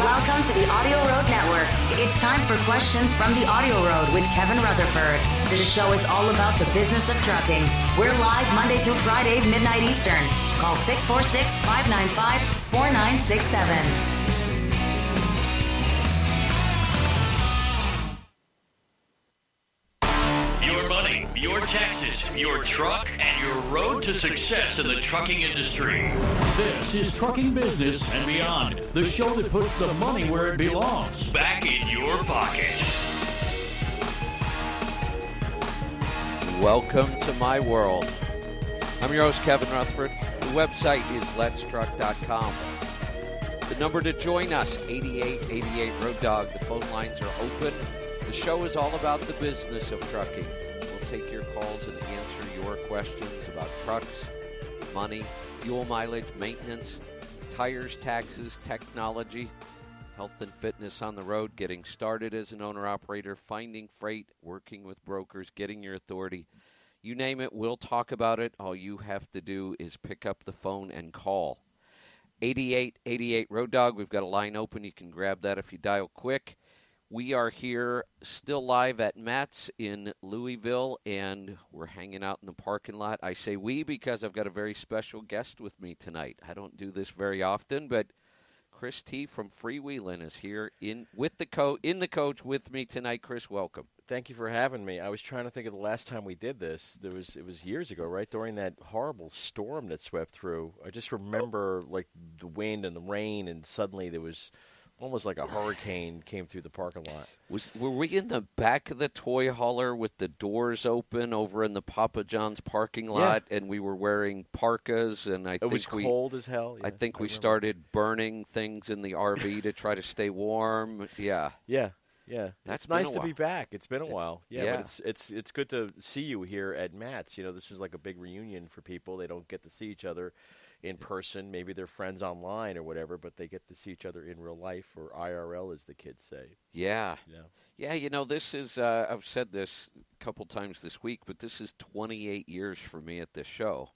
Welcome to the Audio Road Network. It's time for questions from the Audio Road with Kevin Rutherford. The show is all about the business of trucking. We're live Monday through Friday, midnight Eastern. Call 646 595 4967. Your your truck, and your road to success in the trucking industry. This is Trucking Business and Beyond, the show that puts the money where it belongs back in your pocket. Welcome to my world. I'm your host, Kevin Rutherford. The website is letstruck.com. The number to join us, 8888 Road Dog. The phone lines are open. The show is all about the business of trucking. Take your calls and answer your questions about trucks, money, fuel mileage, maintenance, tires, taxes, technology, health and fitness on the road, getting started as an owner operator, finding freight, working with brokers, getting your authority. You name it, we'll talk about it. All you have to do is pick up the phone and call. 8888 Road Dog. We've got a line open. You can grab that if you dial quick. We are here still live at MATS in Louisville, and we're hanging out in the parking lot. I say we because I've got a very special guest with me tonight. I don't do this very often, but Chris T from Freewheelin is here in with the co in the coach with me tonight. Chris, welcome. Thank you for having me. I was trying to think of the last time we did this. There was it was years ago, right during that horrible storm that swept through. I just remember like the wind and the rain, and suddenly there was almost like a hurricane came through the parking lot. Was were we in the back of the toy hauler with the doors open over in the Papa John's parking lot, and we were wearing parkas, and I It think was we, cold as hell. I yeah, think we remember. started burning things in the RV to try to stay warm. Yeah, Yeah, yeah. That's nice to be back. It's been a while. Yeah, Yeah. but it's it's it's good to see you here at MATS. You know, this is like a big reunion for people. They don't get to see each other in person. Maybe they're friends online or whatever, but they get to see each other in real life or IRL, as the kids say. yeah, Yeah. yeah. You know, this is uh, I've said this a couple times this week, but this is 28 years for me at this show.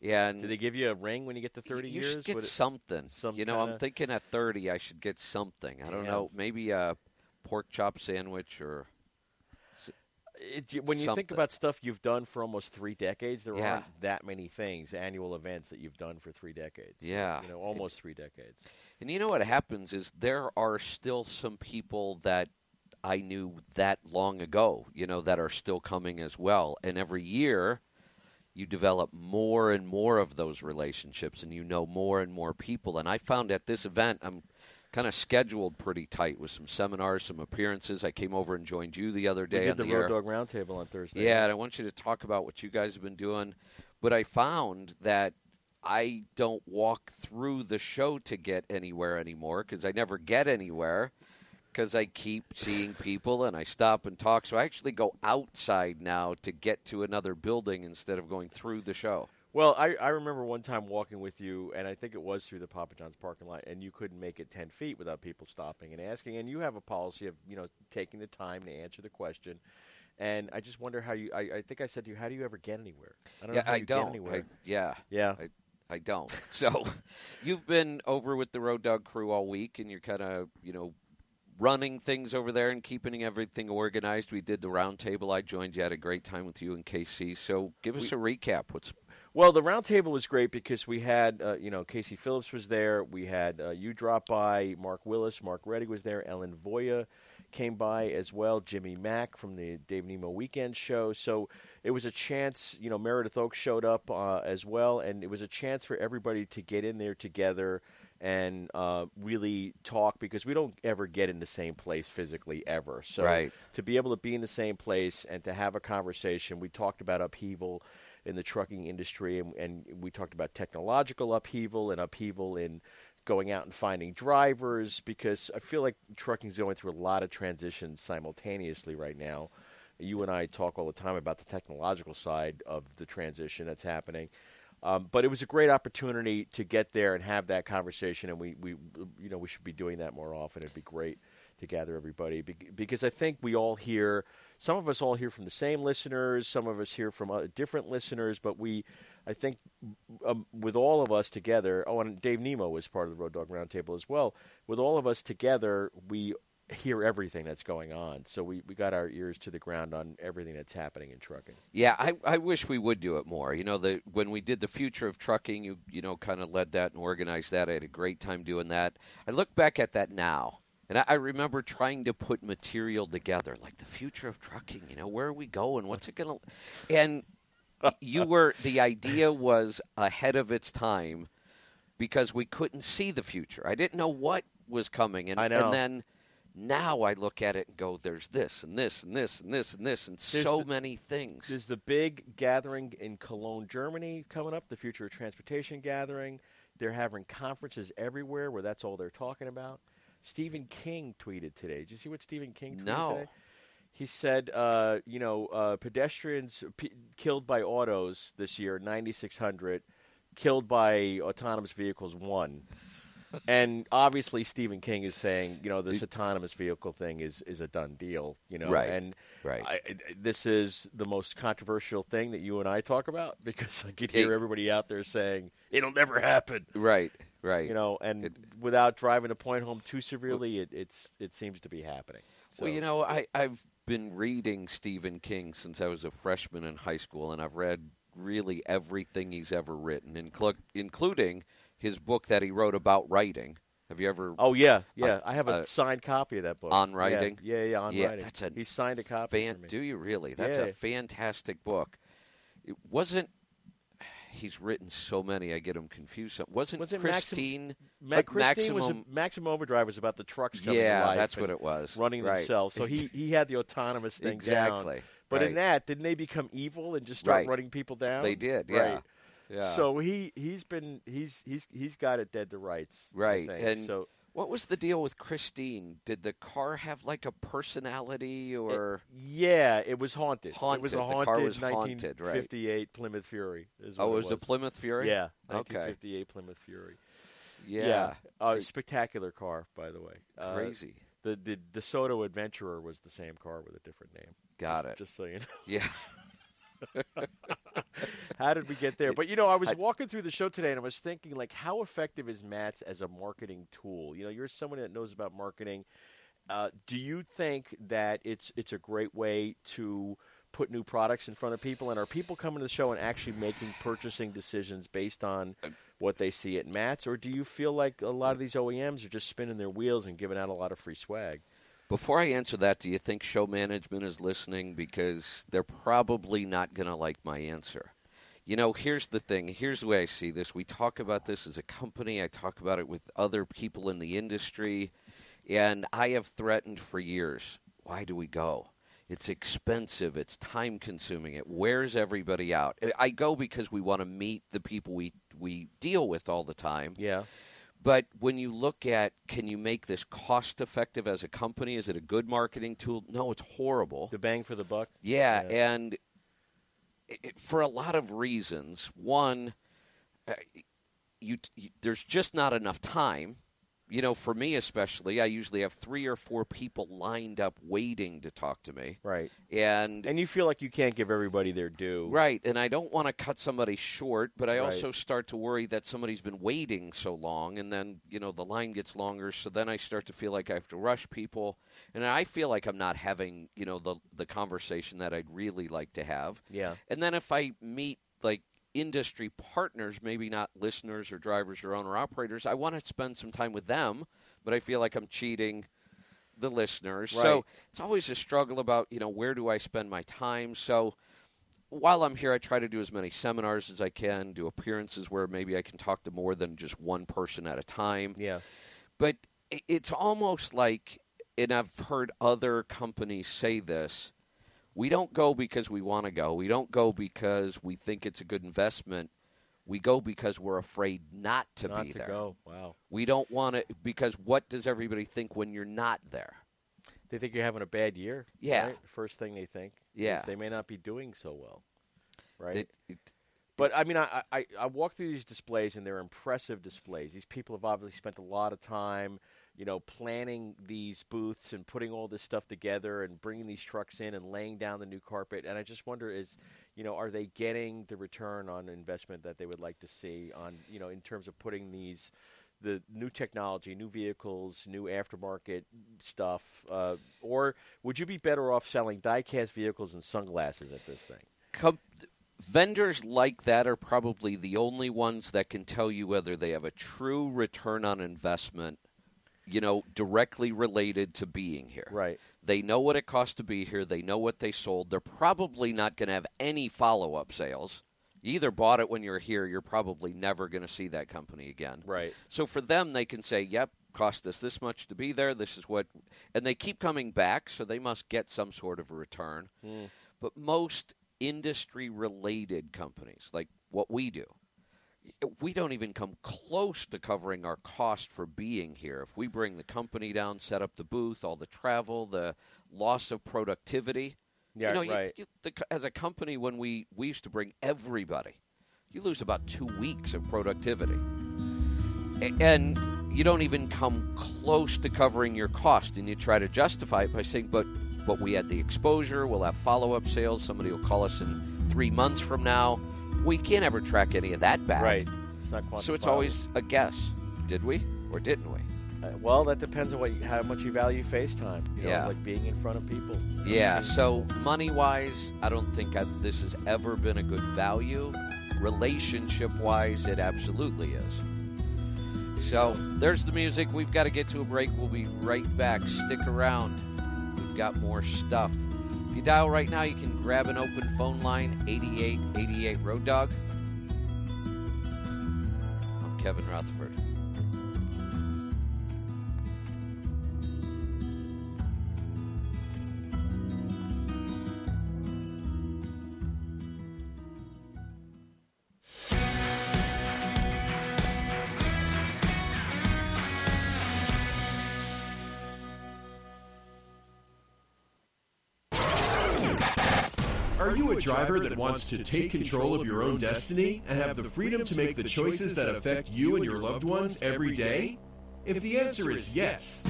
Yeah, and Do they give you a ring when you get to thirty you years? should get Would it- something. some you know, I'm thinking at 30, I should get something. I don't Damn. know, maybe a pork chop sandwich or It, when you think about stuff you've done for almost three decades, there Yeah. aren't that many things, annual events that you've done for three decades. Yeah. you know, almost three decades. And you know what happens is there are still some people that I knew that long ago, you know, that are still coming as well. And every year you develop more and more of those relationships and you know more and more people. And I found at this event, I'm kind of scheduled pretty tight with some seminars, some appearances. I came over and joined you the other We day did on the the Road air. Dog Roundtable on Thursday. Yeah, and I want you to talk about what you guys have been doing. But I found that I don't walk through the show to get anywhere anymore because I never get anywhere because I keep seeing people and I stop and talk. So I actually go outside now to get to another building instead of going through the show. Well, I, I remember one time walking with you, and I think it was through the Papa John's parking lot, and you couldn't make it ten feet without people stopping and asking. And you have a policy of you know taking the time to answer the question. And I just wonder how you. I, I think I said to you, how do you ever get anywhere? I don't yeah, know how I you don't. Get anywhere. I, yeah, yeah. I, I don't. So you've been over with the Road Dog crew all week, and you're kind of, you know, running things over there and keeping everything organized. We did the roundtable. I joined you. had a great time with you and KC. So give us a recap. What's Well, the roundtable was great because we had, uh, you know, Casey Phillips was there. We had uh, you drop by, Mark Willis, Mark Reddy was there, Ellen Voie came by as well, Jimmy Mack from the Dave Nemo Weekend Show. So it was a chance, you know, Meredith Ochs showed up uh, as well, and it was a chance for everybody to get in there together and uh, really talk because we don't ever get in the same place physically ever. So Right. to be able to be in the same place and to have a conversation, we talked about upheaval in the trucking industry, and, and we talked about technological upheaval and upheaval in going out and finding drivers because I feel like trucking's going through a lot of transitions simultaneously right now. You and I talk all the time about the technological side of the transition that's happening. Um, but it was a great opportunity to get there and have that conversation, and we, we, you know, we should be doing that more often. It'd be great to gather everybody Be- because I think we all hear. Some of us all hear from the same listeners. Some of us hear from uh, different listeners, but we, I think, um, with all of us together. Oh, and Dave Nemo was part of the Road Dog Roundtable as well. With all of us together, we hear everything that's going on. So we, we got our ears to the ground on everything that's happening in trucking. Yeah, I, I wish we would do it more. You know, the when we did the future of trucking, you you know, kind of led that and organized that. I had a great time doing that. I look back at that now, and I, I remember trying to put material together, like the future of trucking. You know, where are we going? What's it going to? And you were the idea was ahead of its time because we couldn't see the future. I didn't know what was coming, and I know. and then. Now I look at it and go, "There's this and this and this and this and this and There's so the- many things." There's the big gathering in Cologne, Germany coming up, the Future of Transportation gathering. They're having conferences everywhere where that's all they're talking about. Stephen King tweeted today. Did you see what Stephen King tweeted No. today? He said, uh, you know, uh, pedestrians p- killed by autos this year, 9,600. Killed by autonomous vehicles, one. and obviously, Stephen King is saying, you know, this autonomous vehicle thing is, is a done deal, you know. Right. And Right. I, this is the most controversial thing that you and I talk about because I could hear It- everybody out there saying it'll never happen. Right, right. You know, and It- without driving the point home too severely, it, it's it seems to be happening. So, Well, you know, I, I've been reading Stephen King since I was a freshman in high school, and I've read really everything he's ever written, inclu- including his book that he wrote about writing. Have you ever? oh yeah, yeah, I have a uh, signed copy of that book On Yeah, Writing? Yeah, yeah, on Yeah, writing. that's a he signed a copy. fan- for me. do you really? That's Yeah. a fantastic book. It wasn't. He's written so many, I get him confused. Wasn't Was it Christine? Ma- like Christine was a, Maximum- Maximum Overdrive was about the trucks coming Yeah, to life that's what it was. running Right. themselves. So he he had the autonomous thing down. Exactly. But in that, didn't they become evil and just start Right. running people down? They did, yeah. Right. Yeah. So he he's been he's he's he's got it dead to rights. Right, and so What was the deal with Christine? Did the car have like a personality or yeah, it was haunted. It was a Haunted. The car haunted was haunted, right. 1958 Plymouth Fury. Is Oh, what it was a Plymouth Fury? Yeah, Okay. 1958 Plymouth Fury. Yeah. Uh, spectacular car, by the way. Uh, Crazy. the the DeSoto Adventurer was the same car with a different name. Got Just- it. Just so you know. Yeah. How did we get there? But you know, I was walking through the show today and I was thinking, like, how effective is MATS as a marketing tool? You know, you're someone that knows about marketing. Uh, do you think that it's it's a great way to put new products in front of people? And are people coming to the show and actually making purchasing decisions based on what they see at MATS, or do you feel like a lot of these OEMs are just spinning their wheels and giving out a lot of free swag? Before I answer that, do you think show management is listening? Because they're probably not going to like my answer. You know, here's the thing. Here's the way I see this. We talk about this as a company. I talk about it with other people in the industry. And I have threatened for years why do we go? It's expensive. It's time consuming. It wears everybody out. I go because we want to meet the people we, we deal with all the time. Yeah. But when you look at can you make this cost effective as a company? Is it a good marketing tool? No, it's horrible. The bang for the buck. Yeah, Yeah. and it, it- for a lot of reasons. One, uh, you, you there's just not enough time. You know, for me especially, I usually have three or four people lined up waiting to talk to me, Right. and And you feel like you can't give everybody their due. Right, and I don't want to cut somebody short, but I Right. also start to worry that somebody's been waiting so long, and then you know the line gets longer. So then I start to feel like I have to rush people, and I feel like I'm not having you know the the conversation that I'd really like to have. Yeah. And then if I meet like industry partners, maybe not listeners or drivers or owner operators, I want to spend some time with them, but I feel like I'm cheating the listeners. Right. So it's always a struggle about, you know, where do I spend my time? So while I'm here, I try to do as many seminars as I can, do appearances where maybe I can talk to more than just one person at a time Yeah. but it's almost like and i've heard other companies say this we don't go because we want to go we don't go because we think it's a good investment we go because we're afraid not to Not be to there go. Wow. we don't want to because what does everybody think when you're not there They think you're having a bad year. Yeah. right? First thing they think. Yeah. They may not be doing so well. Right. It- it- but I mean, I, I I walk through these displays and they're impressive displays. These people have obviously spent a lot of time you know, planning these booths and putting all this stuff together and bringing these trucks in and laying down the new carpet. And I just wonder is, you know, are they getting the return on investment that they would like to see on, you know, in terms of putting these the new technology, new vehicles, new aftermarket stuff, uh, or would you be better off selling diecast vehicles and sunglasses at this thing? Vendors like that are probably the only ones that can tell you whether they have a true return on investment you know, directly related to being here. Right. They know what it costs to be here. They know what they sold. They're probably not going to have any follow up sales. You either bought it when you're here, you're probably never going to see that company again. Right. So for them, they can say, yep, cost us this much to be there. This is what. And they keep coming back, so they must get some sort of a return. Mm. But most industry related companies, like what we do, we don't even come close to covering our cost for being here. If we bring the company down, set up the booth, all the travel, the loss of productivity. Yeah, you know, right. You, you, the, as a company, when we, we used to bring everybody, you lose about two weeks of productivity. A- and you don't even come close to covering your cost. And you try to justify it by saying, but, but we had the exposure, we'll have follow up sales, somebody will call us in three months from now we can't ever track any of that back. Right. It's not So it's always a guess. Did we or didn't we? Uh, well, that depends on what you, how much you value FaceTime. You know, Yeah. like being in front of people. Yeah. So money wise, I don't think I've, this has ever been a good value. Relationship wise, it absolutely is. So there's the music. We've got to get to a break. We'll be right back. Stick around. We've got more stuff. You dial right now, you can grab an open phone line 8888 Road Dog. I'm Kevin Rutherford. Driver that wants to take control of your own destiny and have the freedom to make the choices that affect you and your loved ones every day? If the answer is yes,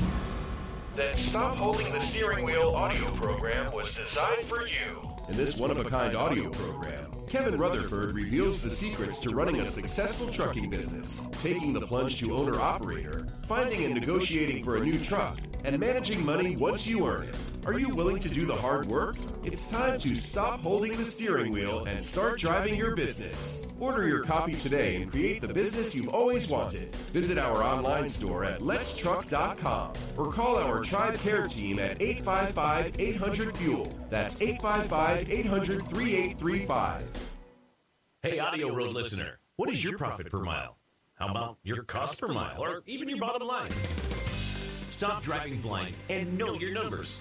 Then Stop Holding the Steering Wheel audio program was designed for you. in this one of a kind audio program, Kevin Rutherford reveals the secrets to running a successful trucking business, taking the plunge to owner operator, finding and negotiating for a new truck, and managing money once you earn it. Are you willing to do the hard work? It's time to stop holding the steering wheel and start driving your business. Order your copy today and create the business you've always wanted. Visit our online store at letstruck.com or call our Tribe Care team at 855 800 Fuel. That's 855 800 3835. Hey, Audio Road listener, what is your profit per mile? How about your cost per mile, or even your bottom line? Stop driving blind and know your numbers.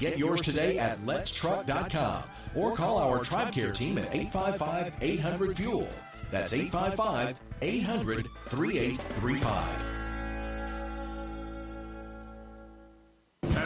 Get yours today at letstruck.com or call our Tribe Care team at 855 800 Fuel. That's 855 800 3835.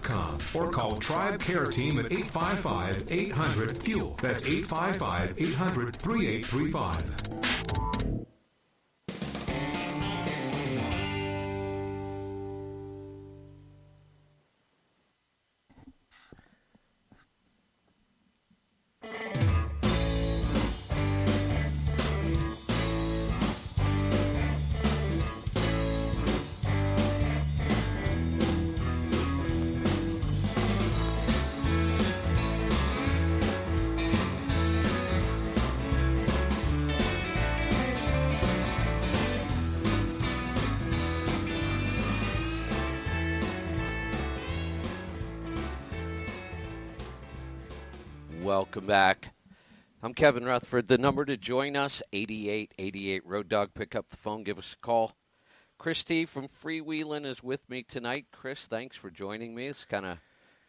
letstruck.com or call Tribe Care Team at 855 800 FUEL. That's 855 800 3835. Welcome back. I'm Kevin Rutherford. The number to join us, 8888 Road Dog. Pick up the phone, give us a call. Christy from Freewheeling is with me tonight. Chris, thanks for joining me. It's kind of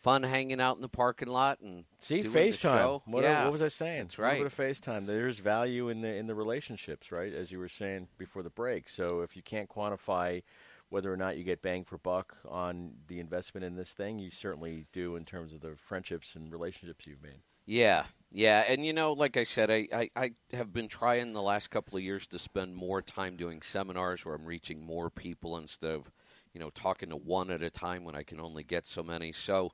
fun hanging out in the parking lot and See, FaceTime. show. What, yeah. what was I saying? That's A little right. bit of FaceTime. There's value in the in the relationships, right? As you were saying before the break. So if you can't quantify whether or not you get bang for buck on the investment in this thing, you certainly do in terms of the friendships and relationships you've made. Yeah, yeah, and you know, like I said, I, I, I have been trying the last couple of years to spend more time doing seminars where I'm reaching more people instead of, you know, talking to one at a time when I can only get so many. So,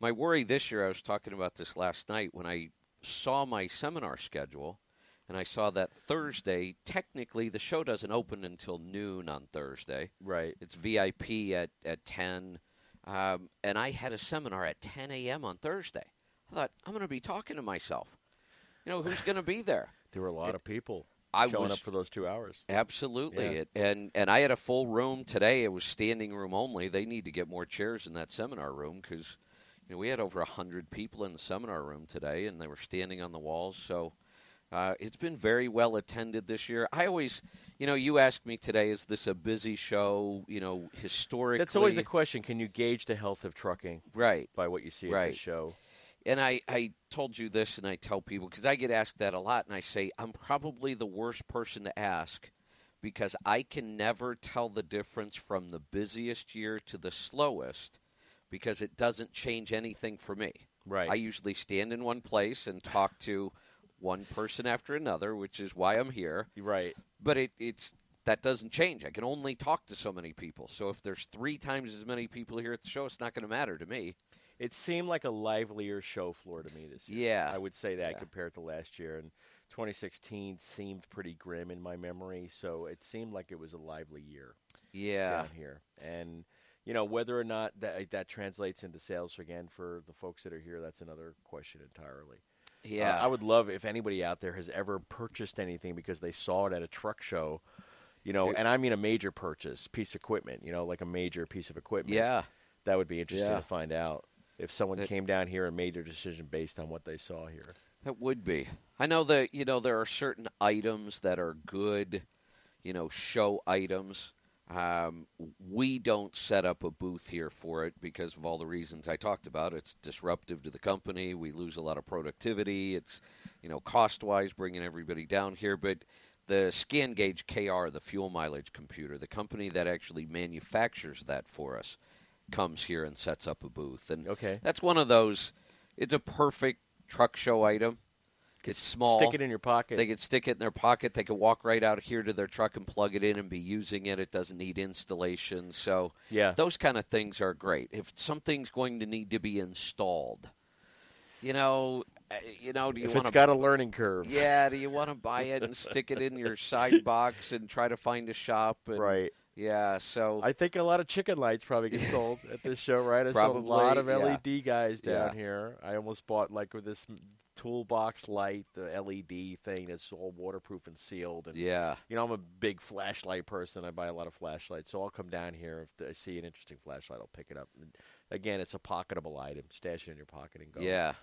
my worry this year, I was talking about this last night when I saw my seminar schedule, and I saw that Thursday, technically, the show doesn't open until noon on Thursday. Right. It's VIP at at ten, um, and I had a seminar at ten a.m. on Thursday. I thought I'm going to be talking to myself. You know who's going to be there? There were a lot It- of people I showing was- up for those two hours. Absolutely, Yeah. it, and and I had a full room today. It was standing room only. They need to get more chairs in that seminar room because you know we had over hundred people in the seminar room today, and they were standing on the walls. So. Uh, it's been very well attended this year. I always, you know, you asked me today, is this a busy show? You know, historically, That's always the question. Can you gauge the health of trucking right. by what you see at the show? And I, I told you this, and I tell people because I get asked that a lot, and I say I'm probably the worst person to ask because I can never tell the difference from the busiest year to the slowest because it doesn't change anything for me. Right. I usually stand in one place and talk to one person after another, which is why I'm here. Right. But it, it's that doesn't change. I can only talk to so many people. So if there's three times as many people here at the show, it's not going to matter to me. It seemed like a livelier show floor to me this year. Yeah. I would say that Yeah. compared to last year. And 2016 seemed pretty grim in my memory, so it seemed like it was a lively year Yeah. down here. And you know whether or not that that translates into sales again for the folks that are here, that's another question entirely. Uh, Yeah. I would love if anybody out there has ever purchased anything because they saw it at a truck show, you know, and I mean a major purchase, piece of equipment, you know, like a major piece of equipment. Yeah. That would be interesting Yeah. to find out if someone That- came down here and made their decision based on what they saw here. That would be. I know that you know there are certain items that are good, you know, show items. Um, we don't set up a booth here for it because of all the reasons I talked about. It's disruptive to the company. We lose a lot of productivity. It's, you know, cost wise, bringing everybody down here. But the Scan Gauge KR, the fuel mileage computer, the company that actually manufactures that for us, comes here and sets up a booth. And Okay. that's one of those. It's a perfect truck show item. It's small. Stick it in your pocket. They could stick it in their pocket. They could walk right out here to their truck and plug it in and be using it. It doesn't need installation. So Yeah. those kind of things are great. If something's going to need to be installed, you know, uh, you know, do you if want it's got a learning curve. yeah, do you want to buy it and stick it in your side box and try to find a shop? And, Right. Yeah. So I think a lot of chicken lights probably get sold at this show, right? I saw a lot of yeah. LED guys down Yeah. here. I almost bought like with this toolbox light, the LED thing that's all waterproof and sealed. And Yeah. you know, I'm a big flashlight person. I buy a lot of flashlights, so I'll come down here if I see an interesting flashlight, I'll pick it up. And again, it's a pocketable item. Stash it in your pocket and go. Yeah.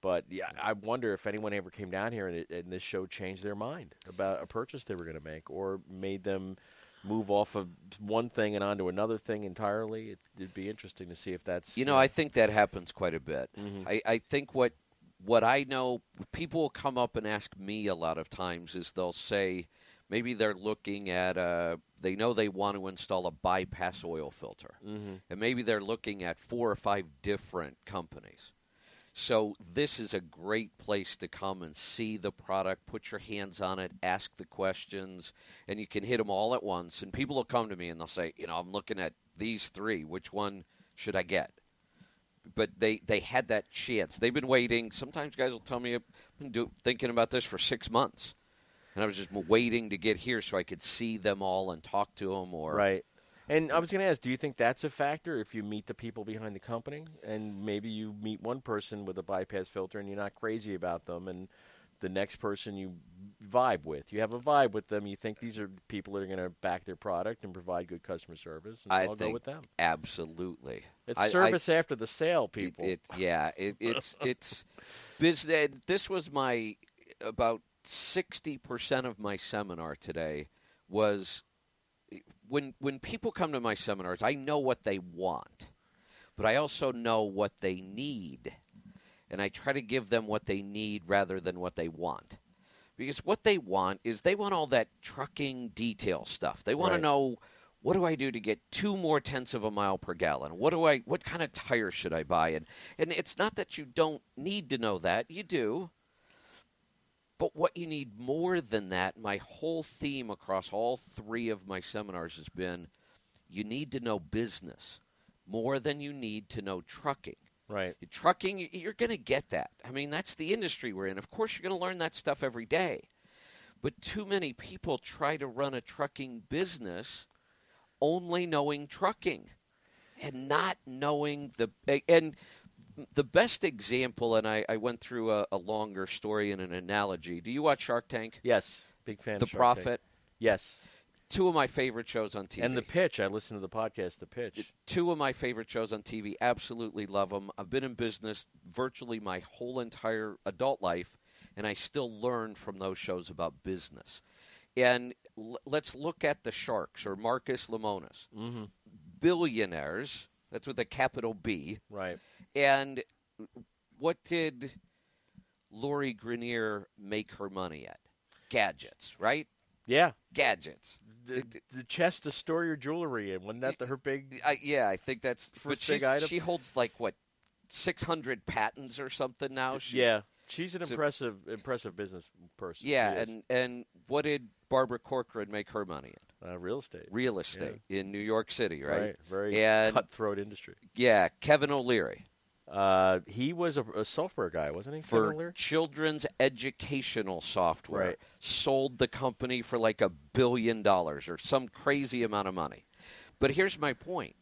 But yeah, I wonder if anyone ever came down here and, it, and this show changed their mind about a purchase they were going to make, or made them move off of one thing and onto another thing entirely. It, it'd be interesting to see if that's You know, I think that happens quite a bit. Mhm. I, I think what what I know, people will come up and ask me a lot of times is they'll say maybe they're looking at a, they know they want to install a bypass oil filter, Mhm. and maybe they're looking at four or five different companies. So this is a great place to come and see the product, put your hands on it, ask the questions, and you can hit them all at once. And people will come to me and they'll say, you know, I'm looking at these three. Which one should I get? But they they had that chance. They've been waiting. Sometimes guys will tell me I've been do, thinking about this for six months, and I was just waiting to get here so I could see them all and talk to them. Or Right. And I was going to ask, do you think that's a factor if you meet the people behind the company and maybe you meet one person with a bypass filter and you're not crazy about them and the next person you vibe with, you have a vibe with them, you think these are people that are going to back their product and provide good customer service and I I'll think go with them. absolutely. It's I- I- service after the sale, people. It, yeah, it, it's it's business. This was my about sixty percent of my seminar today was when when people come to my seminars. I know what they want, but I also know what they need, and I try to give them what they need rather than what they want. Because what they want is they want all that trucking detail stuff. They want Right. to know what do I do to get two more tenths of a mile per gallon? What do I what kind of tire should I buy? And and it's not that you don't need to know that. You do. But what you need more than that, my whole theme across all three of my seminars has been you need to know business more than you need to know trucking. right. Trucking, you're going to get that. I mean, that's the industry we're in. Of course, you're going to learn that stuff every day. But too many people try to run a trucking business only knowing trucking and not knowing the. And the best example, and I, I went through a, a longer story and an analogy. Do you watch Shark Tank? Yes. Big fan The of Shark Tank. Yes. Two of my favorite shows on TV. And The Pitch. I listen to the podcast, The Pitch. two of my favorite shows on TV. Absolutely love them. I've been in business virtually my whole entire adult life, and I still learn from those shows about business. And l- let's look at the Sharks or Marcus Lemonis, mm-hmm. billionaires. That's with a capital B. Right. And what did Lori Greiner make her money at? Gadgets, right? Yeah. Gadgets. The, the chest to store your jewelry in. Wasn't that the, her big I, yeah, I think that's First big item? She holds like what six hundred patents or something now. She's- yeah, she's an so- impressive, impressive business person. yeah, and and what did Barbara Corcoran make her money in? uh, real estate, Real estate in New York City, right? Very And- cutthroat industry. Yeah, Kevin O'Leary Uh, he was a, a software guy, wasn't he? For children's educational software Right. sold the company for like a billion dollars or some crazy amount of money. But here's my point.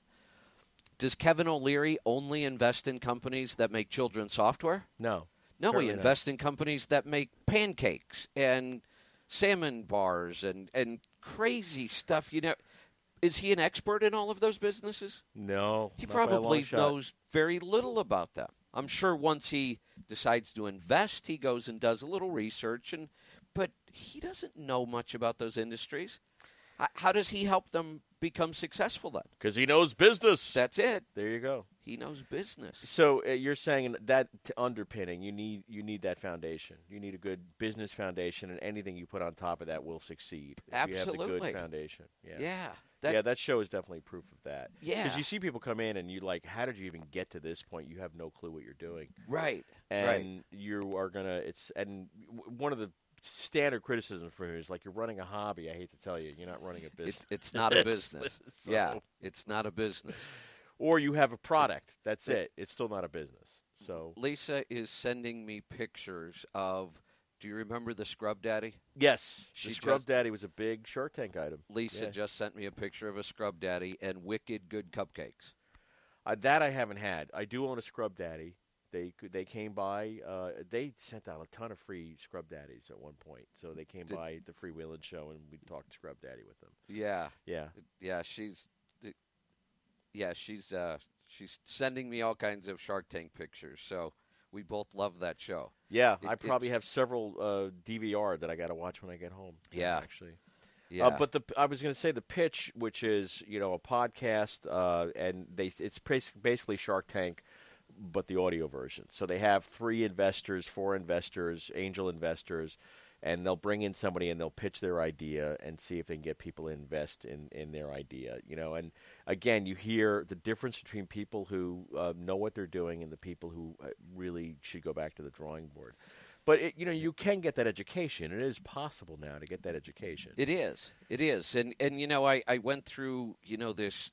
Does Kevin O'Leary only invest in companies that make children's software? No, No, he invests in companies that make pancakes and salmon bars and, and crazy stuff. You know, is he an expert in all of those businesses? no. He not by a long probably knows very little about them. I'm sure once he decides to invest, he goes and does a little research, and but he doesn't know much about those industries. How does he help them become successful then? because he knows business. That's it. there you go. He knows business. So uh, you're saying that t- underpinning, you need you need that foundation. You need a good business foundation, and anything you put on top of that will succeed. If You have the Absolutely. good foundation. Yeah. Yeah. That, yeah, that show is definitely proof of that. Yeah. because you see people come in and you like, how did you even get to this point? You have no clue what you're doing, right. and right. you are gonna. It's and one of the standard criticisms for me is like you're running a hobby. I hate to tell you, you're not running a business. It's, it's not a business. So- Yeah, it's not a business. or you have a product. That's it. It's still not a business. So Lisa is sending me pictures of. Do you remember the Scrub Daddy? yes, She the Scrub just- Daddy was a big Shark Tank item. Lisa Yeah. just sent me a picture of a Scrub Daddy and wicked good cupcakes. Uh, that I haven't had. I do own a Scrub Daddy, They they came by. Uh, they sent out a ton of free scrub daddies at one point. So they came Did- by the freewheeling show, and we talked scrub daddy with them. Yeah, Yeah, yeah. She's, yeah, she's uh, she's sending me all kinds of Shark Tank pictures. So we both love that show. yeah. It- I probably have several uh, DVR that I got to watch when I get home. Yeah. actually. Yeah, Uh, but the I was going to say the pitch, which is you know a podcast, uh, and they it's basically Shark Tank, but the audio version. So they have three investors, four investors, angel investors, and they'll bring in somebody and they'll pitch their idea and see if they can get people to invest in in their idea. You know, and again, you hear the difference between people who uh, know what they're doing and the people who uh, really should go back to the drawing board. But it, you know, you can get that education. It is possible now to get that education. It is. It is. And and you know, I, I went through, you know, this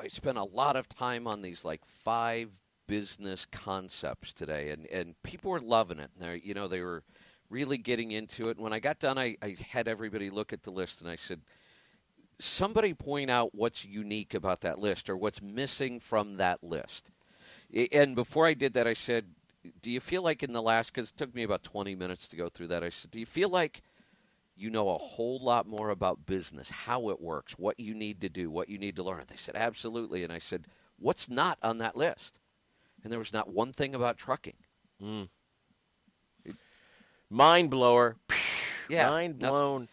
I spent a lot of time on these like five business concepts today and, and people were loving it. They you know, they were really getting into it. When I got done I, I had everybody look at the list and I said somebody point out what's unique about that list or what's missing from that list. And before I did that I said do you feel like in the last because it took me about 20 minutes to go through that i said do you feel like you know a whole lot more about business, how it works, what you need to do, what you need to learn. They said, absolutely. And I said, what's not on that list? And there was not one thing about trucking. Hmm. Mind blower. Yeah, Mind blown.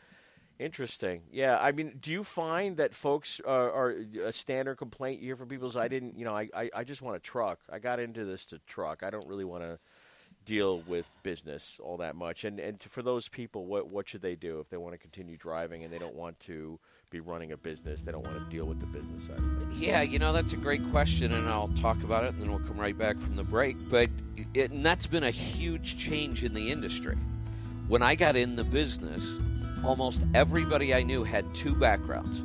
Interesting. Yeah. I mean, do you find that folks are, are a standard complaint you hear from people is I didn't, you know, I, I, I just want a truck. I got into this to truck. I don't really want to deal with business all that much. And and for those people, what what should they do if they want to continue driving and they don't want to be running a business? They don't want to deal with the business side of things. Yeah, you know, that's a great question, and I'll talk about it, and then we'll come right back from the break. But it, and that's been a huge change in the industry. When I got in the business, almost everybody I knew had two backgrounds.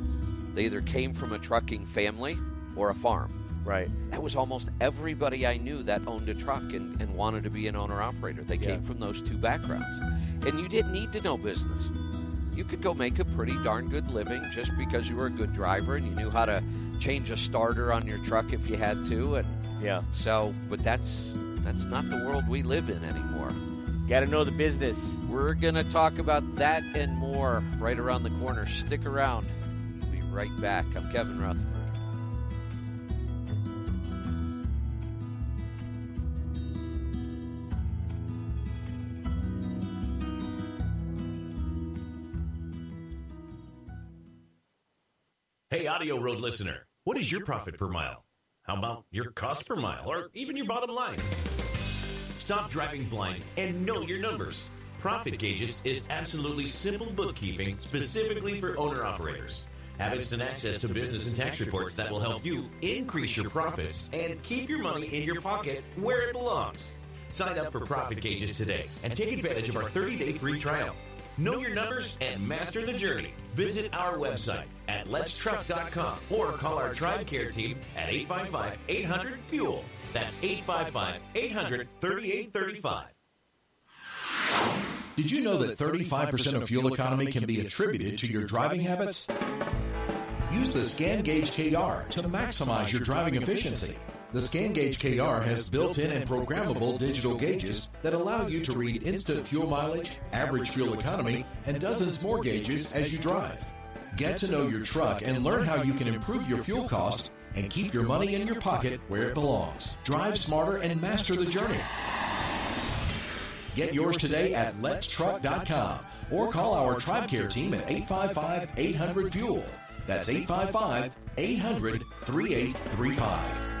They either came from a trucking family or a farm. Right. That was almost everybody I knew that owned a truck and, and wanted to be an owner operator. They Yeah. came from those two backgrounds. And you didn't need to know business. You could go make a pretty darn good living just because you were a good driver and you knew how to change a starter on your truck if you had to. And Yeah. so, but that's that's not the world we live in anymore. Got to know the business. We're going to talk about that and more right around the corner. Stick around. We'll be right back. I'm Kevin Rutherford. Road listener, what is your profit per mile? How about your cost per mile or even your bottom line? Stop driving blind and know your numbers. Profit Gauges is absolutely simple bookkeeping specifically for owner operators. Have instant access to business and tax reports that will help you increase your profits and keep your money in your pocket where it belongs. Sign up for Profit Gauges today and take advantage of our 30 day free trial. Know your numbers and master the journey. Visit our website at letstruck.com or call our Tribe Care team at 855 800 Fuel. That's 855 800 3835. Did you know that 35% of fuel economy can be attributed to your driving habits? Use the Scan Gauge KR to maximize your driving efficiency. The Scan Gauge KR has built-in and programmable digital gauges that allow you to read instant fuel mileage, average fuel economy, and dozens more gauges as you drive. Get to know your truck and learn how you can improve your fuel cost and keep your money in your pocket where it belongs. Drive smarter and master the journey. Get yours today at letstruck.com or call our Tribe Care team at 855 800 Fuel. That's 855 800 3835.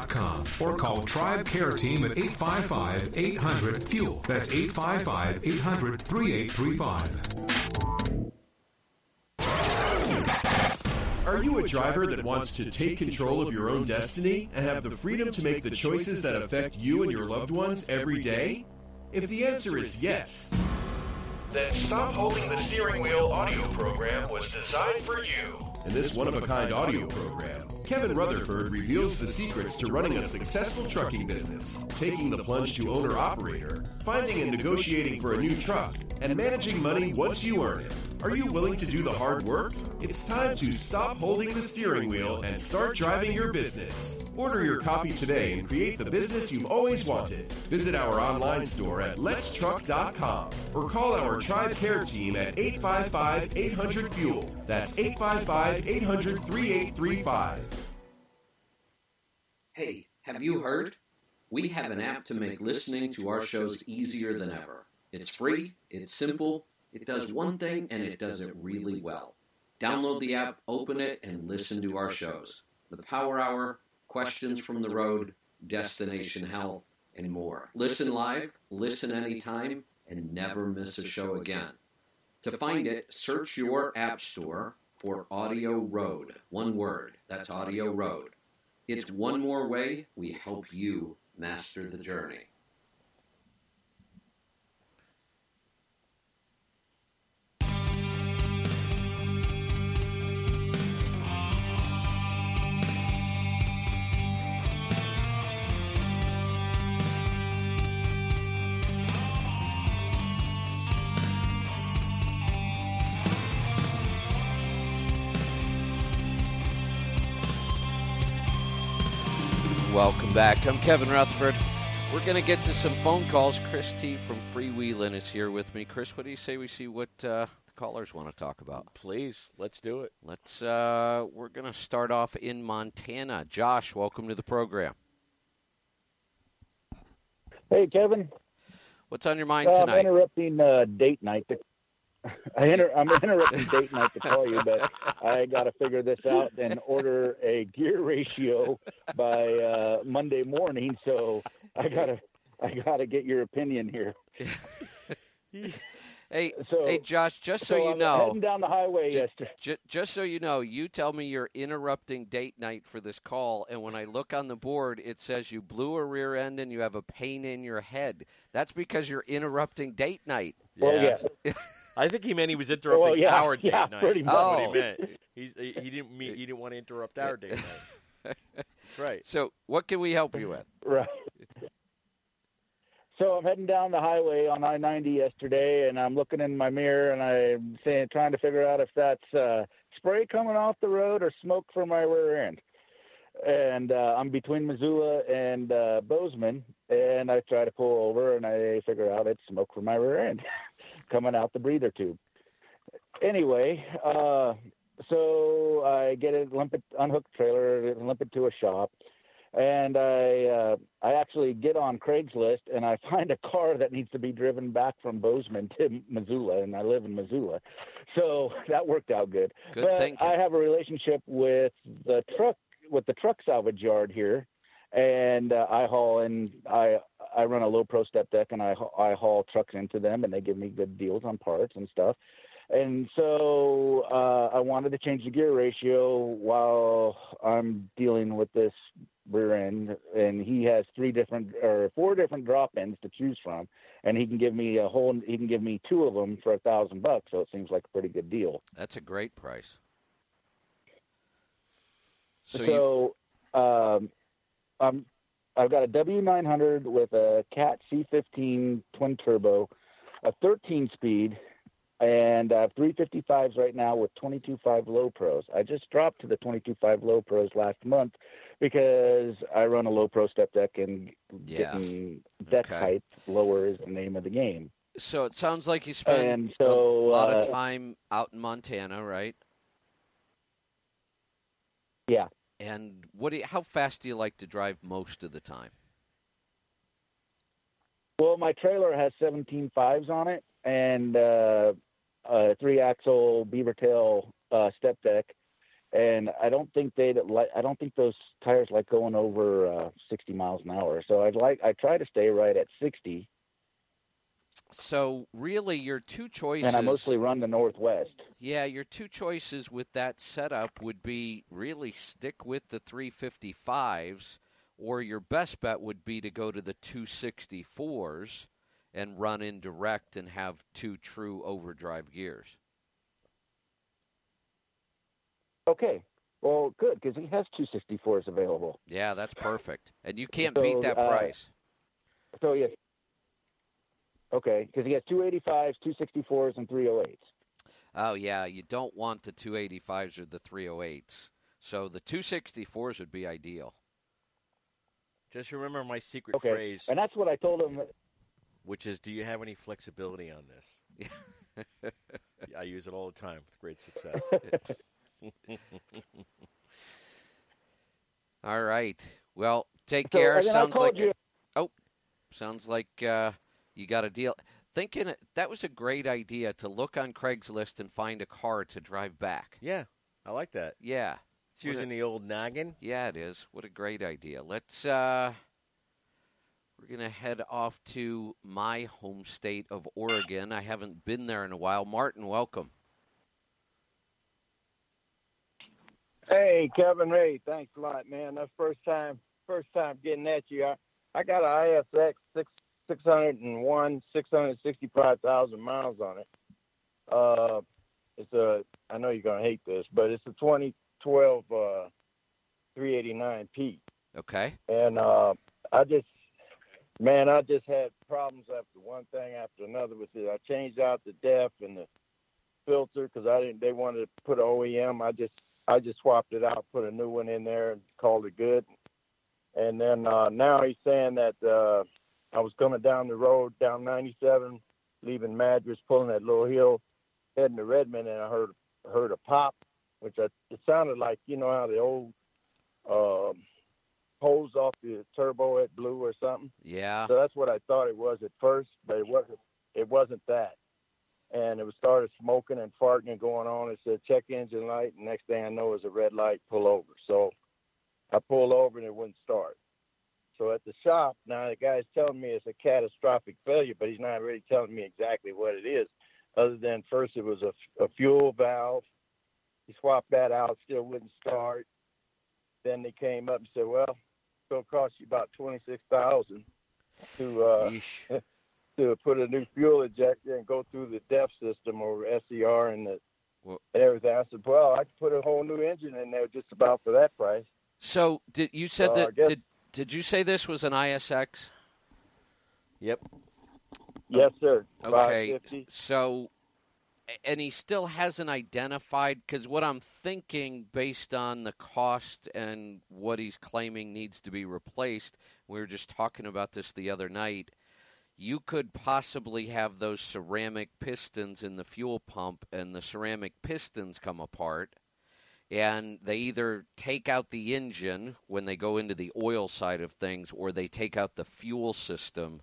or call Tribe Care Team at 855 800 Fuel. That's 855 800 3835. Are you a driver that wants to take control of your own destiny and have the freedom to make the choices that affect you and your loved ones every day? If the answer is yes, then Stop Holding the Steering Wheel audio program was designed for you. In this one of a kind audio program, Kevin Rutherford reveals the secrets to running a successful trucking business, taking the plunge to owner operator, finding and negotiating for a new truck, and managing money once you earn it. Are you willing to do the hard work? It's time to stop holding the steering wheel and start driving your business. Order your copy today and create the business you've always wanted. Visit our online store at letstruck.com or call our Tribe Care team at 855 800 Fuel. That's 855 800 3835. Hey, have you heard? We have an app to make listening to our shows easier than ever. It's free, it's simple, it does one thing and it does it really well. Download the app, open it, and listen to our shows. The Power Hour, Questions from the Road, Destination Health, and more. Listen live, listen anytime, and never miss a show again. To find it, search your app store for Audio Road. One word. That's Audio Road. It's one more way we help you master the journey. Back. I'm Kevin Rutherford. We're going to get to some phone calls. Chris T from Freewheeling is here with me. Chris, what do you say we see what uh, the callers want to talk about? Please, let's do it. Let's. Uh, we're going to start off in Montana. Josh, welcome to the program. Hey, Kevin. What's on your mind Uh, I'm tonight? interrupting uh, date night. To, I inter- I'm interrupting date night to call you, but I got to figure this out and order a gear ratio by uh, Monday morning. So I gotta, I gotta get your opinion here. Hey, So- hey, Josh. Just so, you I'm know, heading down the highway ju- yesterday. ju- just so you know, you tell me you're interrupting date night for this call, and when I look on the board, it says you blew a rear end and you have a pain in your head. That's because you're interrupting date night. Well, yeah. I think he meant he was interrupting Well, yeah, our date yeah, night. pretty That's what he meant. He's, he, he didn't mean he didn't want to interrupt our date night. That's right. So, what can we help you with? Right. So I'm heading down the highway on I-90 yesterday, and I'm looking in my mirror, and I'm saying, trying to figure out if that's uh, spray coming off the road or smoke from my rear end. And uh, I'm between Missoula and uh, Bozeman, and I try to pull over, and I figure out it's smoke from my rear end coming out the breather tube. Anyway, uh, so I get it, limp it, unhook trailer, and limp it to a shop, and I uh, I actually get on Craigslist and I find a car that needs to be driven back from Bozeman to Missoula, and I live in Missoula, so that worked out good. Good but thinking. I have a relationship with the truck with the truck salvage yard here, and uh, I haul and I I run a low pro step deck and I I haul trucks into them, and they give me good deals on parts and stuff. And so uh, I wanted to change the gear ratio while I'm dealing with this rear end, and he has three different or four different drop ends to choose from, and he can give me a whole he can give me two of them for a thousand bucks, so it seems like a pretty good deal. That's a great price. So, you, So, um, I've got a W900 with a Cat C15 twin turbo, a 13 speed, and I have 355s right now with 22.5 low pros. I just dropped to the 22.5 low pros last month because I run a low pro step deck and Yeah. getting deck Okay. height lower is the name of the game. so it sounds like you spend so, a lot of uh, time out in Montana, right? Yeah. And what? Do you, how fast do you like to drive most of the time? Well, my trailer has 17 fives on it and uh, a three axle beaver tail uh, step deck, and I don't think they like. I don't think those tires like going over uh, 60 miles an hour. So I'd like. I try to stay right at 60. So really, your two choices. and I mostly run the Northwest. Yeah, your two choices with that setup would be really stick with the 355s, or your best bet would be to go to the 264s and run in direct and have two true overdrive gears. Okay. Well, good because he has 264s available. Yeah, that's perfect. And you can't So, beat that uh, price. So yes. Okay, because he has 285s, 264s, and 308s. Oh, yeah, you don't want the 285s or the 308s. So the 264s would be ideal. Just remember my secret Okay, phrase, and that's what I told him. which is, "Do you have any flexibility on this?" I use it all the time with great success. All right. Well, take So, care. and then I Sounds like you- oh, sounds like uh, you got a deal. Thinking that was a great idea to look on Craigslist and find a car to drive back. yeah, I like that. Yeah, It's What a- using the old noggin. yeah, it is. What a great idea. Let's. uh We're gonna head off to my home state of Oregon. I haven't been there in a while. Martin, welcome. Hey, Kevin Ray, thanks a lot, man. That's first time, first time getting at you. I, I got an ISX six six hundred and one, six hundred sixty five thousand miles on it. Uh, it's a. I know you're gonna hate this, but it's a 2012 uh, 389P, Okay. and uh, I just, man, I just had problems after one thing after another with it. I changed out the def and the filter because I didn't. They wanted to put OEM. I just I just swapped it out, put a new one in there, and called it good. And then uh, now he's saying that uh, I was coming down the road down 97, leaving Madras, pulling that little hill, heading to Redmond, and I heard heard a pop, which I, it sounded like you know how the old um, hose off the turbo it blew or something. Yeah. So that's what I thought it was at first, but it wasn't. It wasn't that. And it was started smoking and farting and going on. It said check engine light, and next thing I know is a red light. Pull over. So I pulled over and it wouldn't start. So at the shop now, the guy's telling me it's a catastrophic failure, but he's not really telling me exactly what it is. Other than first it was a, a fuel valve. He swapped that out, still wouldn't start. Then they came up and said, "Well, it's gonna cost you about twenty six thousand to uh, to put a new fuel injector and go through the DEF system or SCR and the and everything." I said, "Well, I could put a whole new engine in there just about for that price." So did you said that did did you say this was an ISX? Yep. Yes, sir. Okay. So and he still hasn't identified because what I'm thinking based on the cost and what he's claiming needs to be replaced, we were just talking about this the other night. You could possibly have those ceramic pistons in the fuel pump and the ceramic pistons come apart and they either take out the engine when they go into the oil side of things or they take out the fuel system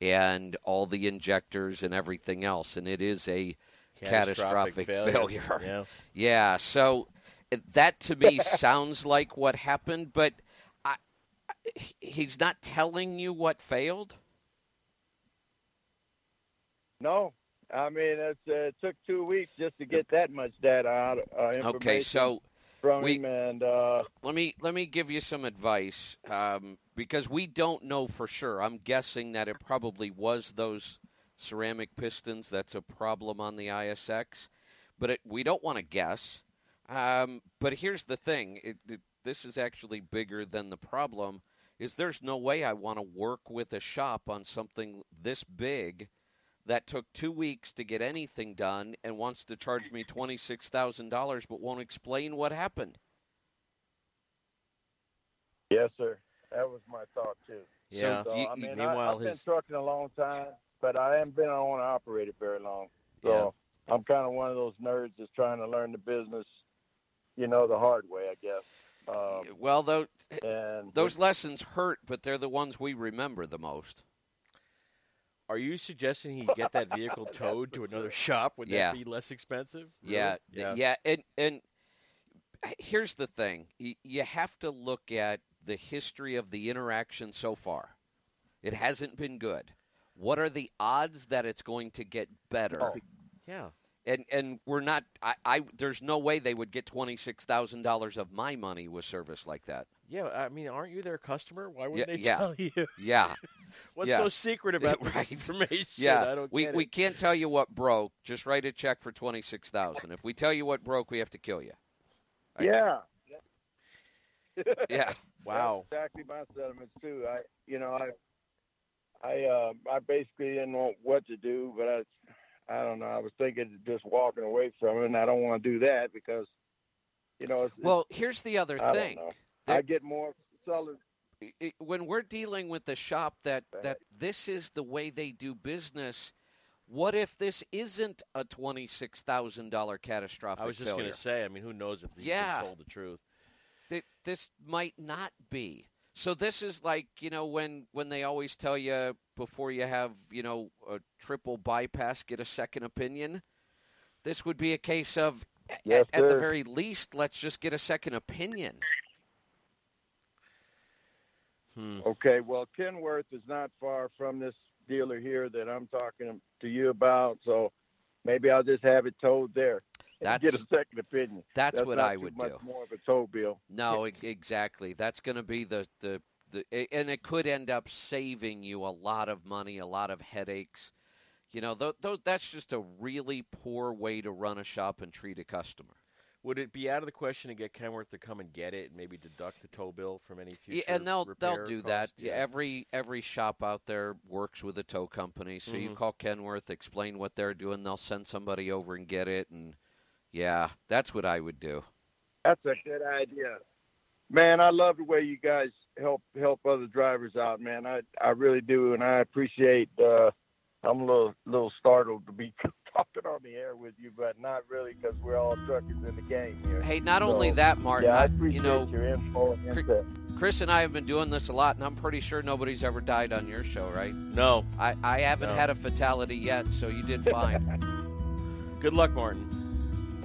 and all the injectors and everything else and it is a catastrophic, Catastrophic failure. failure. Yeah. Yeah, so that to me sounds like what happened, but I, I- he's not telling you what failed. No, I mean it's, uh, it took two weeks just to get that much data out. Uh, information Okay, so from we- him, and uh, let me let me give you some advice um, because we don't know for sure. I'm guessing that it probably was those ceramic pistons that's a problem on the ISX, but it, we don't want to guess. Um, but here's the thing: it, it, this is actually bigger than the problem. Is there's no way I want to work with a shop on something this big that took two weeks to get anything done and wants to charge me twenty six thousand dollars, but won't explain what happened. yes, sir, that was my thought too. Yeah. So, You- I mean, meanwhile, I, I've been his- trucking a long time, but I haven't been on an operator very long. So I'm kind of one of those nerds that's trying to learn the business, you know, the hard way, I guess. Um, Well, though, and those lessons hurt, but they're the ones we remember the most. Are you suggesting he get that vehicle towed to another shop? Would Yeah. that be less expensive? Yeah, Really? th- yeah, and and here's the thing: you have to look at the history of the interaction so far. It hasn't been good. What are the odds that it's going to get better? Oh, yeah. And and we're not. I, I there's no way they would get twenty six thousand dollars of my money with service like that. Yeah, I mean, aren't you their customer? Why wouldn't Yeah, they yeah. tell you? Yeah. What's Yeah. so secret about this Right. information? Yeah, I don't we get we it. can't tell you what broke. Just write a check for twenty six thousand. If we tell you what broke, we have to kill you. I- Yeah. Yeah. Wow. That's exactly my sentiments too. I, you know, I, I, uh, I basically didn't know what to do, but I, I don't know. I was thinking just walking away from it, and I don't want to do that because, you know, it's, Well, here's the other I thing. don't know. There- I get more sellers. It- when we're dealing with the shop that that this is the way they do business. What if this isn't a twenty six thousand dollar catastrophic I was just going to say. I mean, who knows if he's Yeah. told the truth? Th- this might not be. So this is like you know when when they always tell you before you have you know a triple bypass, get a second opinion. This would be a case of Yes, at, at the very least, let's just get a second opinion. Hmm. Okay, well, Kenworth is not far from this dealer here that I'm talking to you about, so maybe I'll just have it towed there and That's- get a second opinion. that's what not I would much do. More of a tow bill. No, exactly. That's going to be the, the the and it could end up saving you a lot of money, a lot of headaches. You know, th- th- that's just a really poor way to run a shop and treat a customer. Would it be out of the question to get Kenworth to come and get it and maybe deduct the tow bill from any future? Yeah, and they'll they'll repair do that. Yeah, every every shop out there works with a tow company. So you Mhm. call Kenworth, explain what they're doing. They'll send somebody over and get it. And yeah, that's what I would do. That's a good idea. Man, I love the way you guys help help other drivers out, man. I I really do, and I appreciate. uh I'm a little little startled to be talking on the air with you, but not really because we're all truckers in the game here. Hey, not only that, Martin. Yeah, I I- appreciate you know, your info and input. Chris and I have been doing this a lot, and I'm pretty sure nobody's ever died on your show, right? No. I, I haven't No. had a fatality yet, so you did fine. Good luck, Martin.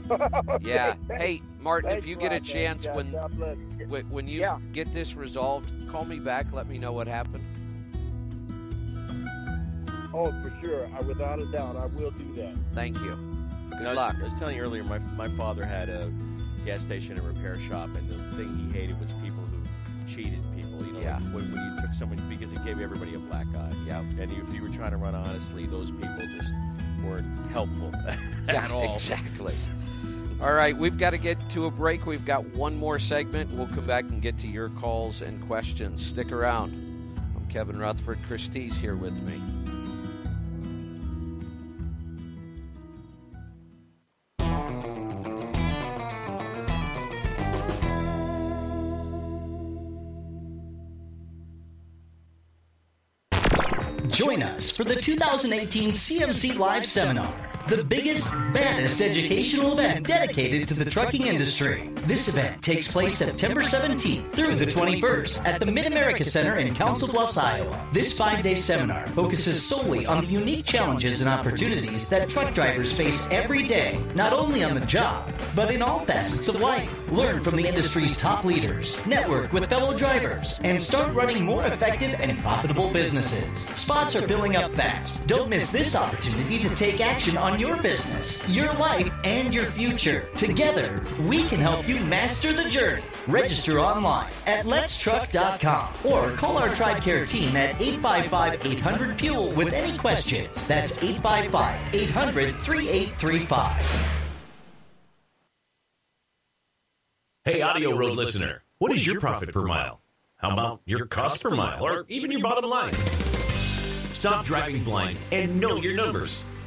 yeah. Hey, Martin, Thanks if you get a chance God- when God when when you Yeah. get this resolved, call me back. Let me know what happened. Oh, for sure. I, without a doubt, I will do that. Thank you. Good You know, I was- luck. I was telling you earlier, my my father had a gas station and repair shop, and the thing he hated was people who cheated people. You know, Yeah. like when, when you took someone because it gave everybody a black eye. Yeah. And if you were trying to run honestly, those people just weren't helpful Yeah, at all. exactly. All right, we've got to get to a break. We've got one more segment. We'll come back and get to your calls and questions. Stick around. I'm Kevin Rutherford. Christie's here with me. For the 2018 CMC Live Seminar, the biggest, baddest educational event dedicated to the trucking industry. This event takes place September 17th through the 21st at the Mid America Center in Council Bluffs, Iowa. This five day seminar focuses solely on the unique challenges and opportunities that truck drivers face every day, not only on the job, but in all facets of life. Learn from the industry's top leaders, network with fellow drivers, and start running more effective and profitable businesses. Spots are filling up fast. Don't miss this opportunity to take action on your business, your life, and your future. Together, we can help you master the journey. Register online at letstruck.com or call our Tribe Care team at 855 800 Fuel with any questions. That's 855 800 3835. Hey, Audio Road listener, what is your profit per mile? How about your cost per mile or even your bottom line? Stop driving blind and know your numbers.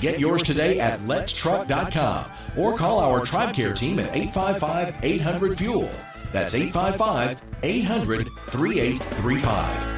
Get yours today at letstruck.com or call our Tribe Care team at 855 800 Fuel. That's 855 800 3835.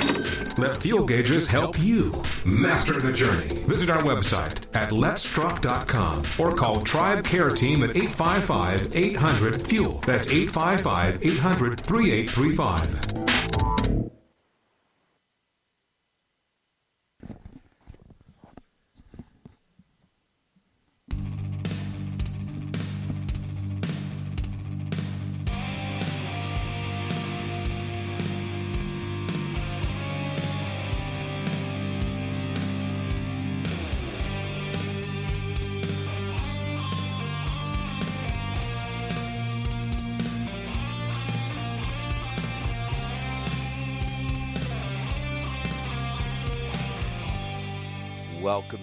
Let Fuel Gauges help you master the journey. Visit our website at letstruck.com or call Tribe Care Team at 855 800 Fuel. That's 855 800 3835.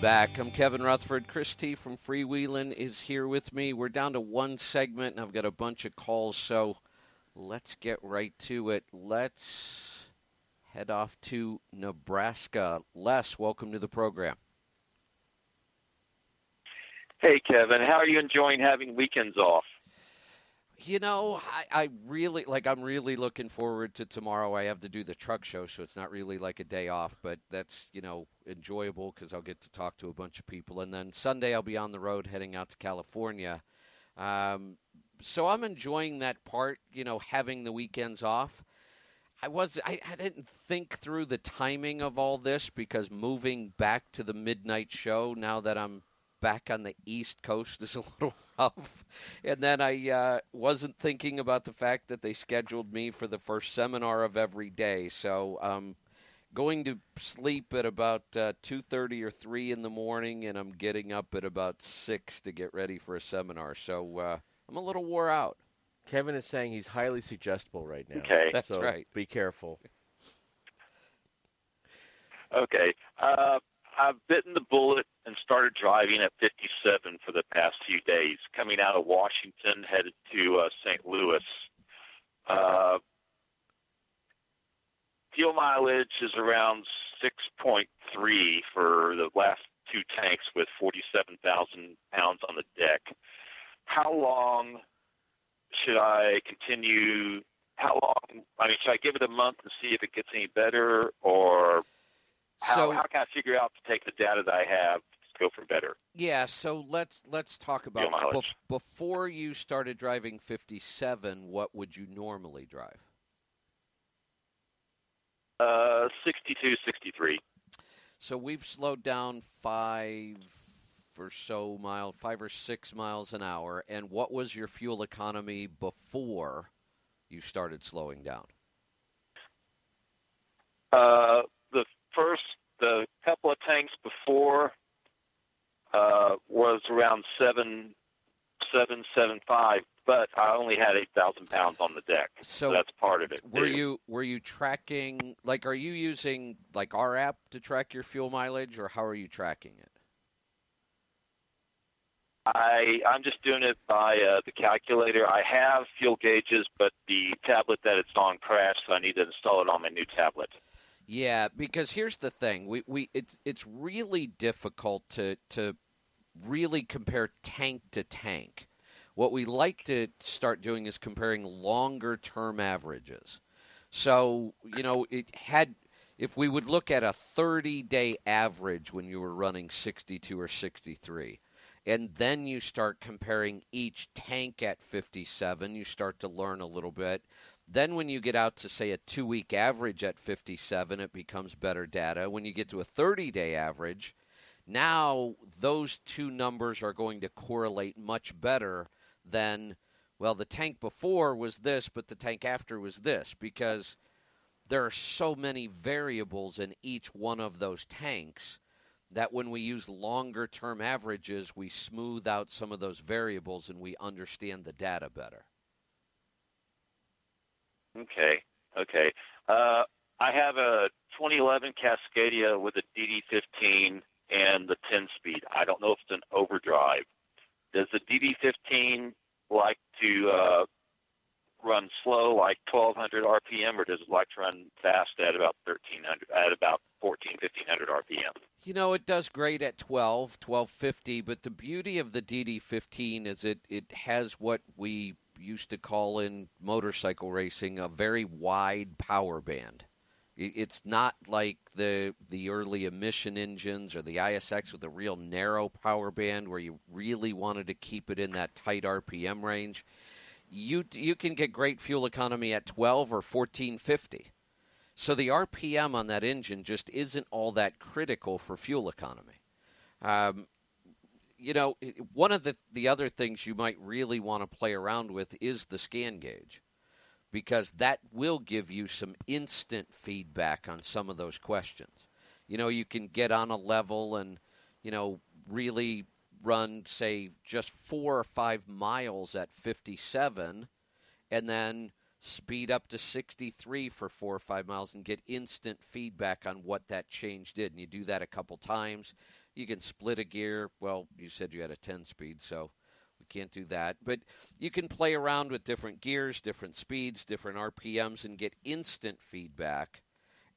Back. I'm Kevin Rutherford. Christy from Freewheeling is here with me. We're down to one segment, and I've got a bunch of calls, so let's get right to it. Let's head off to Nebraska. Les, welcome to the program. Hey, Kevin. How are you enjoying having weekends off? You know, I, I really like. I'm really looking forward to tomorrow. I have to do the truck show, so it's not really like a day off, but that's you know enjoyable because I'll get to talk to a bunch of people. And then Sunday, I'll be on the road heading out to California. Um, so I'm enjoying that part. You know, having the weekends off. I was I, I didn't think through the timing of all this because moving back to the midnight show now that I'm back on the East Coast is a little rough. And then I uh, wasn't thinking about the fact that they scheduled me for the first seminar of every day. So I'm going to sleep at about uh, 2.30 or 3 in the morning, and I'm getting up at about 6 to get ready for a seminar. So uh, I'm a little wore out. Kevin is saying he's highly suggestible right now. Okay. That's so right. Be careful. Okay. I've bitten the bullet and started driving at 57 for the past few days, coming out of Washington, headed to uh, St. Louis. Uh, fuel mileage is around 6.3 for the last two tanks with 47,000 pounds on the deck. How long should I continue? How long? I mean, should I give it a month and see if it gets any better, or how, So- how can I figure out to take the data that I have to go for better? Yeah, so let's let's talk about before you started driving 57. What would you normally drive? Uh, 62, 63. So we've slowed down five or so miles, five or six miles an hour. And what was your fuel economy before you started slowing down? Uh, first, the couple of tanks before uh, was around seven, seven, seven five, but I only had eight thousand pounds on the deck, so, So that's part of it. Were too. you were you tracking like are you using like our app to track your fuel mileage or how are you tracking it? I I'm just doing it by uh, the calculator. I have fuel gauges, but the tablet that it's on crashed, so I need to install it on my new tablet. Yeah, because here's the thing: we, we it's it's really difficult to to really compare tank to tank. What we like to start doing is comparing longer term averages. So you know, it had if we would look at a 30 day average when you were running 62 or 63 and then you start comparing each tank at 57 you start to learn a little bit Then, when you get out to, say, a two week average at 57, it becomes better data. When you get to a 30 day average, now those two numbers are going to correlate much better than, well, the tank before was this, but the tank after was this, because there are so many variables in each one of those tanks that when we use longer term averages, we smooth out some of those variables and we understand the data better. Okay. Okay. Uh, I have a 2011 Cascadia with a DD15 and the 10 speed. I don't know if it's an overdrive. Does the DD15 like to uh, run slow, like 1200 RPM, or does it like to run fast at about 1300, at about 14, 1500 RPM? You know, it does great at 12, 1250, but the beauty of the DD15 is it, it has what we used to call in motorcycle racing a very wide power band. It's not like the the early emission engines or the ISX with a real narrow power band where you really wanted to keep it in that tight RPM range. You you can get great fuel economy at 12 or 1450. So the RPM on that engine just isn't all that critical for fuel economy. Um, you know, one of the the other things you might really want to play around with is the scan gauge because that will give you some instant feedback on some of those questions. You know, you can get on a level and, you know, really run, say, just four or five miles at 57 and then speed up to 63 for four or five miles and get instant feedback on what that change did. And you do that a couple times. You can split a gear. Well, you said you had a 10 speed, so we can't do that. But you can play around with different gears, different speeds, different RPMs, and get instant feedback.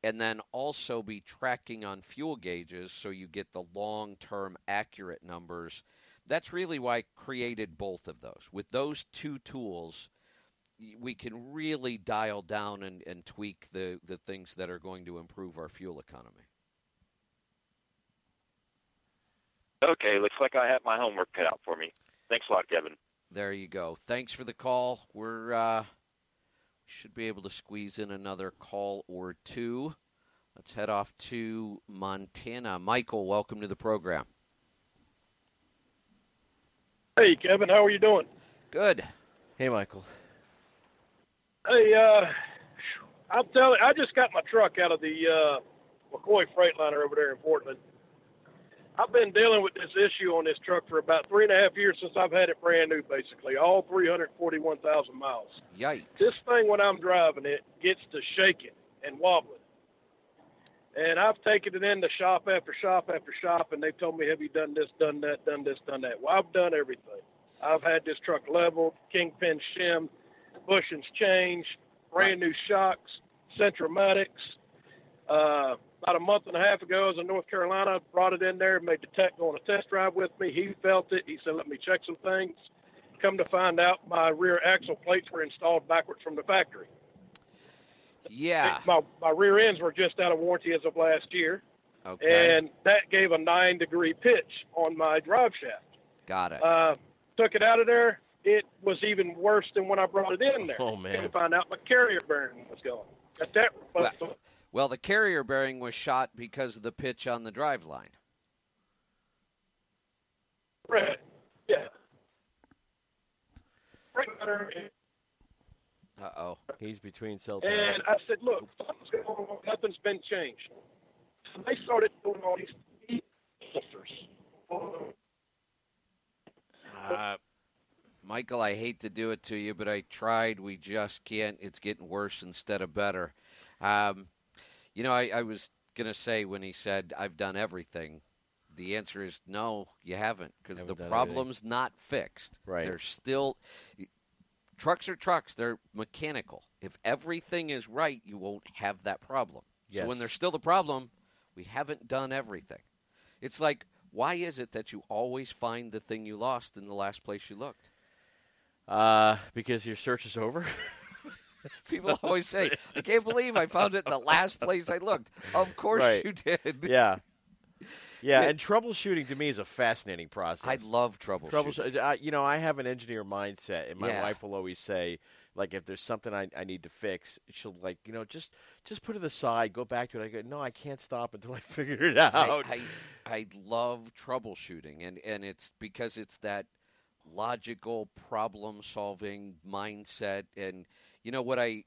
And then also be tracking on fuel gauges so you get the long term accurate numbers. That's really why I created both of those. With those two tools, we can really dial down and, and tweak the, the things that are going to improve our fuel economy. Okay, looks like I have my homework cut out for me. Thanks a lot, Kevin. There you go. Thanks for the call. We're uh, should be able to squeeze in another call or two. Let's head off to Montana. Michael, welcome to the program. Hey, Kevin, how are you doing? Good. Hey, Michael. Hey, uh, I'm telling. I just got my truck out of the uh, McCoy Freightliner over there in Portland. I've been dealing with this issue on this truck for about three and a half years since I've had it brand new, basically, all 341,000 miles. Yikes. This thing, when I'm driving it, gets to shaking and wobbling. And I've taken it in the shop after shop after shop, and they've told me, Have you done this, done that, done this, done that? Well, I've done everything. I've had this truck leveled, kingpin shim, bushings changed, brand new shocks, Centramatics. Uh, about a month and a half ago, I was in North Carolina, brought it in there, made the tech go on a test drive with me. He felt it. He said, let me check some things. Come to find out, my rear axle plates were installed backwards from the factory. Yeah. My, my rear ends were just out of warranty as of last year. Okay. And that gave a nine degree pitch on my drive shaft. Got it. Uh, took it out of there. It was even worse than when I brought it in there. Oh, man. Came to find out my carrier bearing was gone. Got that well, well, the carrier bearing was shot because of the pitch on the drive line. Right. Yeah. Uh oh. He's between cell And I said, look, something's going on. Nothing's been changed. So they started doing all these filters. Uh, Michael, I hate to do it to you, but I tried. We just can't. It's getting worse instead of better. Um, you know, I, I was going to say when he said, I've done everything, the answer is no, you haven't, because the problem's everything. not fixed. Right. They're still. Trucks are trucks, they're mechanical. If everything is right, you won't have that problem. Yes. So when there's still the problem, we haven't done everything. It's like, why is it that you always find the thing you lost in the last place you looked? Uh, because your search is over. People always say, "I can't believe I found it in the last place I looked." Of course Right. you did. Yeah. Yeah, and troubleshooting to me is a fascinating process. I love troubleshooting. Troubleshoot. I, uh, you know, I have an engineer mindset, and my Yeah. wife will always say, like if there's something I, I need to fix, she'll like you know just just put it aside, go back to it. I go, no, I can't stop until I figure it out. I, I, I love troubleshooting, and, and it's because it's that logical problem solving mindset. And you know what I,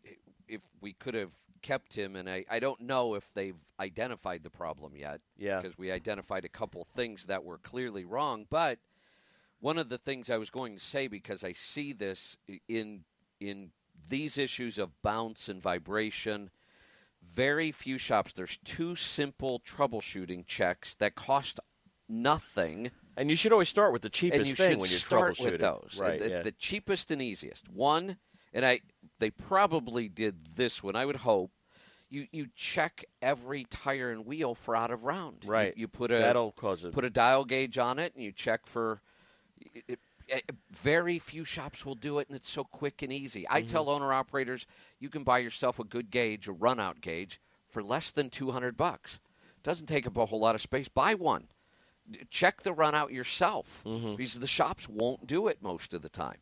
if we could have kept him, and I, I don't know if they've identified the problem yet. Yeah. Because we identified a couple things that were clearly wrong. But one of the things I was going to say, because I see this in in these issues of bounce and vibration, very few shops. There's two simple troubleshooting checks that cost nothing. And you should always start with the cheapest and you thing should when you're start troubleshooting. with those. Right, the, yeah. the cheapest and easiest. One, and I they probably did this one. I would hope you you check every tire and wheel for out of round. Right. You, put a That'll cause a- put a dial gauge on it, and you check for. It, it- very few shops will do it, and it's so quick and easy. I Mm-hmm. tell owner operators, you can buy yourself a good gauge, a run out gauge, for less than two hundred bucks. Doesn't take up a whole lot of space. Buy one. Check the run out yourself Mm-hmm. because the shops won't do it most of the time.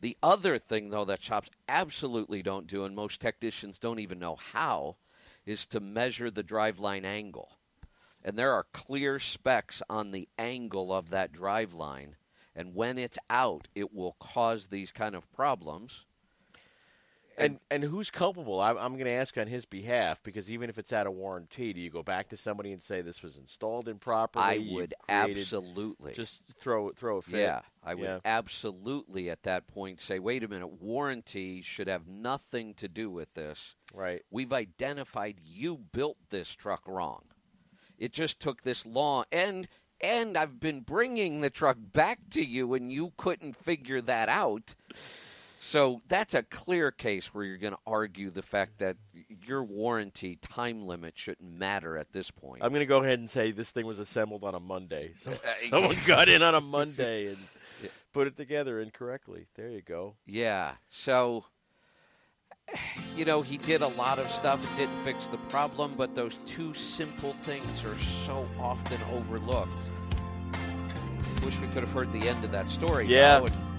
The other thing, though, that shops absolutely don't do, and most technicians don't even know how, is to measure the driveline angle. And there are clear specs on the angle of that drive line. And when it's out, it will cause these kind of problems. And and who's culpable? I, I'm going to ask on his behalf because even if it's out of warranty, do you go back to somebody and say this was installed improperly? I would created- absolutely. just throw throw a fit. Yeah, I would Yeah. absolutely at that point say, wait a minute, warranty should have nothing to do with this. Right. We've identified you built this truck wrong. It just took this long, and and I've been bringing the truck back to you, and you couldn't figure that out. So that's a clear case where you're going to argue the fact that your warranty time limit shouldn't matter at this point. I'm going to go ahead and say this thing was assembled on a Monday. So, someone got in on a Monday and put it together incorrectly. There you go. Yeah. So, you know, he did a lot of stuff. It didn't fix the problem, but those two simple things are so often overlooked. Wish we could have heard the end of that story. Yeah. now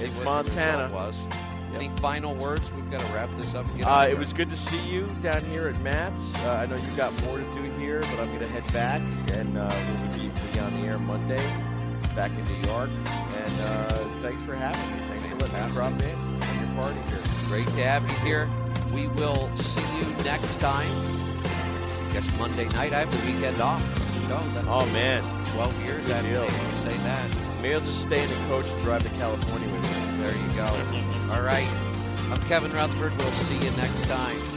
see It's what the Montana. result Was. Any final words? We've got to wrap this up. get Uh, it was good to see you down here at MATS. Uh, I know you've got more to do here, but I'm going to head back, and uh, we'll be, be on the air Monday, back in New York. And uh, thanks for having me. Thanks for letting me drop in on your party here. Great to have you here. We will see you next time. Guess Monday night. I have the weekend off. So Oh man, 12 years Good I've deal. to say that. Maybe I'll just stay in the coach and drive to California with you. There you go. All right. I'm Kevin Rutherford. We'll see you next time.